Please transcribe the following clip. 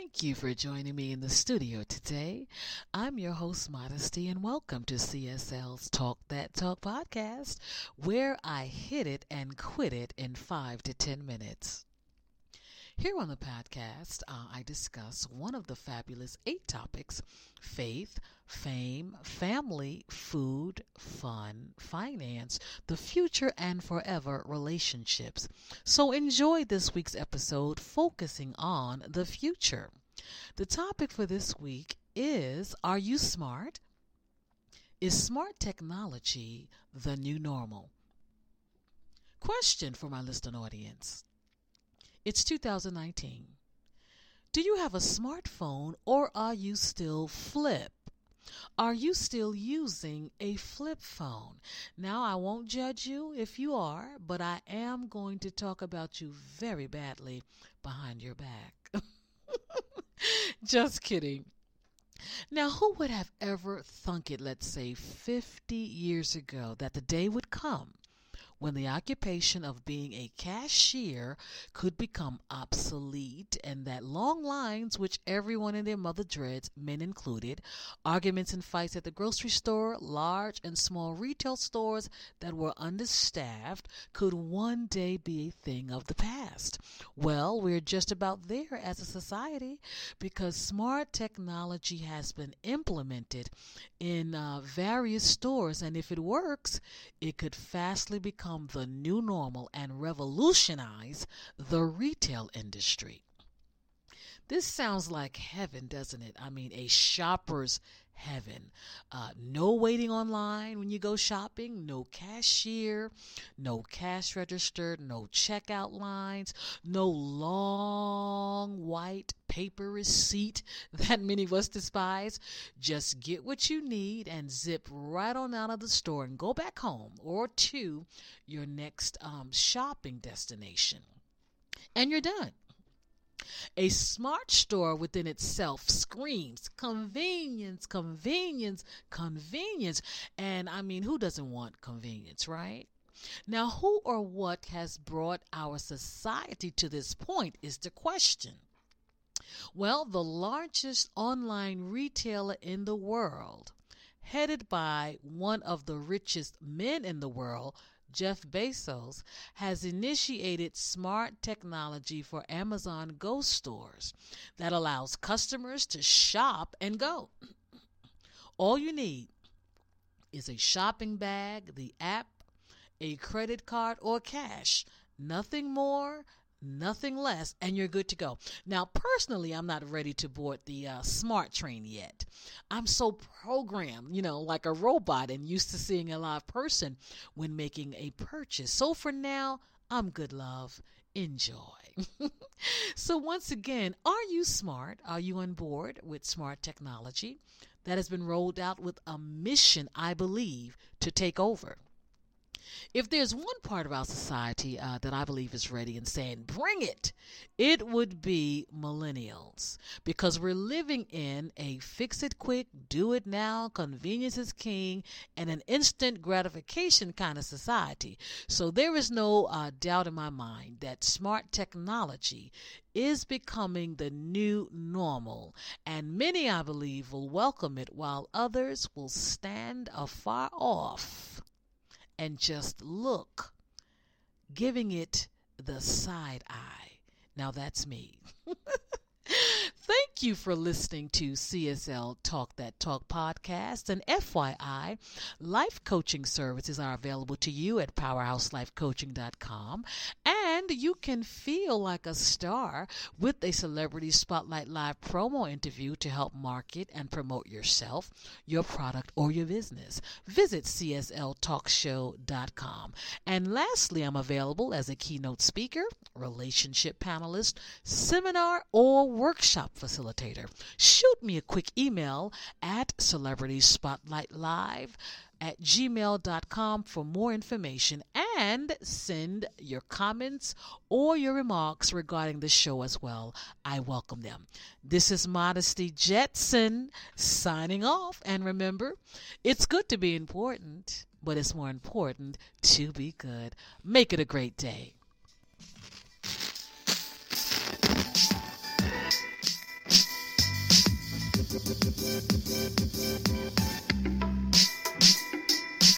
Thank you for joining me in the studio today. I'm your host, Modesty, and welcome to CSL's Talk That Talk podcast, where I hit it and quit it in five to ten minutes. Here on the podcast, uh, I discuss one of the fabulous eight topics faith, fame, family, food, fun, finance, the future, and forever relationships. So enjoy this week's episode focusing on the future. The topic for this week is Are you smart? Is smart technology the new normal? Question for my listening audience. It's 2019. Do you have a smartphone or are you still flip? Are you still using a flip phone? Now, I won't judge you if you are, but I am going to talk about you very badly behind your back. Just kidding. Now, who would have ever thunk it, let's say 50 years ago, that the day would come when the occupation of being a cashier could become obsolete and that long lines, which everyone and their mother dreads, men included, arguments and fights at the grocery store, large and small retail stores that were understaffed, could one day be a thing of the past. Well, we're just about there as a society because smart technology has been implemented in uh, various stores, and if it works, it could fastly become become the new normal and revolutionize the retail industry. This sounds like heaven, doesn't it? I mean, a shopper's heaven. Uh, no waiting online when you go shopping, no cashier, no cash register, no checkout lines, no long white paper receipt that many of us despise. Just get what you need and zip right on out of the store and go back home or to your next um, shopping destination. And you're done. A smart store within itself screams convenience, convenience, convenience. And I mean, who doesn't want convenience, right? Now, who or what has brought our society to this point is the question. Well, the largest online retailer in the world, headed by one of the richest men in the world, Jeff Bezos, has initiated smart technology for Amazon Go stores that allows customers to shop and go. All you need is a shopping bag, the app, a credit card, or cash. Nothing more, nothing less, and you're good to go. Now, personally, I'm not ready to board the uh, smart train yet. I'm so programmed, you know, like a robot and used to seeing a live person when making a purchase. So for now, I'm good, love. Enjoy. so, once again, are you smart? Are you on board with smart technology that has been rolled out with a mission, I believe, to take over? If there's one part of our society uh, that I believe is ready and saying, bring it, it would be millennials. Because we're living in a fix it quick, do it now, convenience is king, and an instant gratification kind of society. So there is no uh, doubt in my mind that smart technology is becoming the new normal, and many, I believe, will welcome it while others will stand afar off and just look, giving it the side eye. Now that's me. Thank you for listening to CSL Talk That Talk podcast. And FYI, life coaching services are available to you at powerhouselifecoaching.com. And you can feel like a star with a Celebrity Spotlight Live promo interview to help market and promote yourself, your product, or your business. Visit CSLTalkshow.com. And lastly, I'm available as a keynote speaker, relationship panelist, seminar, or workshop facilitator. Shoot me a quick email at Celebrity Spotlight Live at gmail.com for more information and send your comments or your remarks regarding the show as well. I welcome them. This is Modesty Jetson signing off. And remember, it's good to be important, but it's more important to be good. Make it a great day.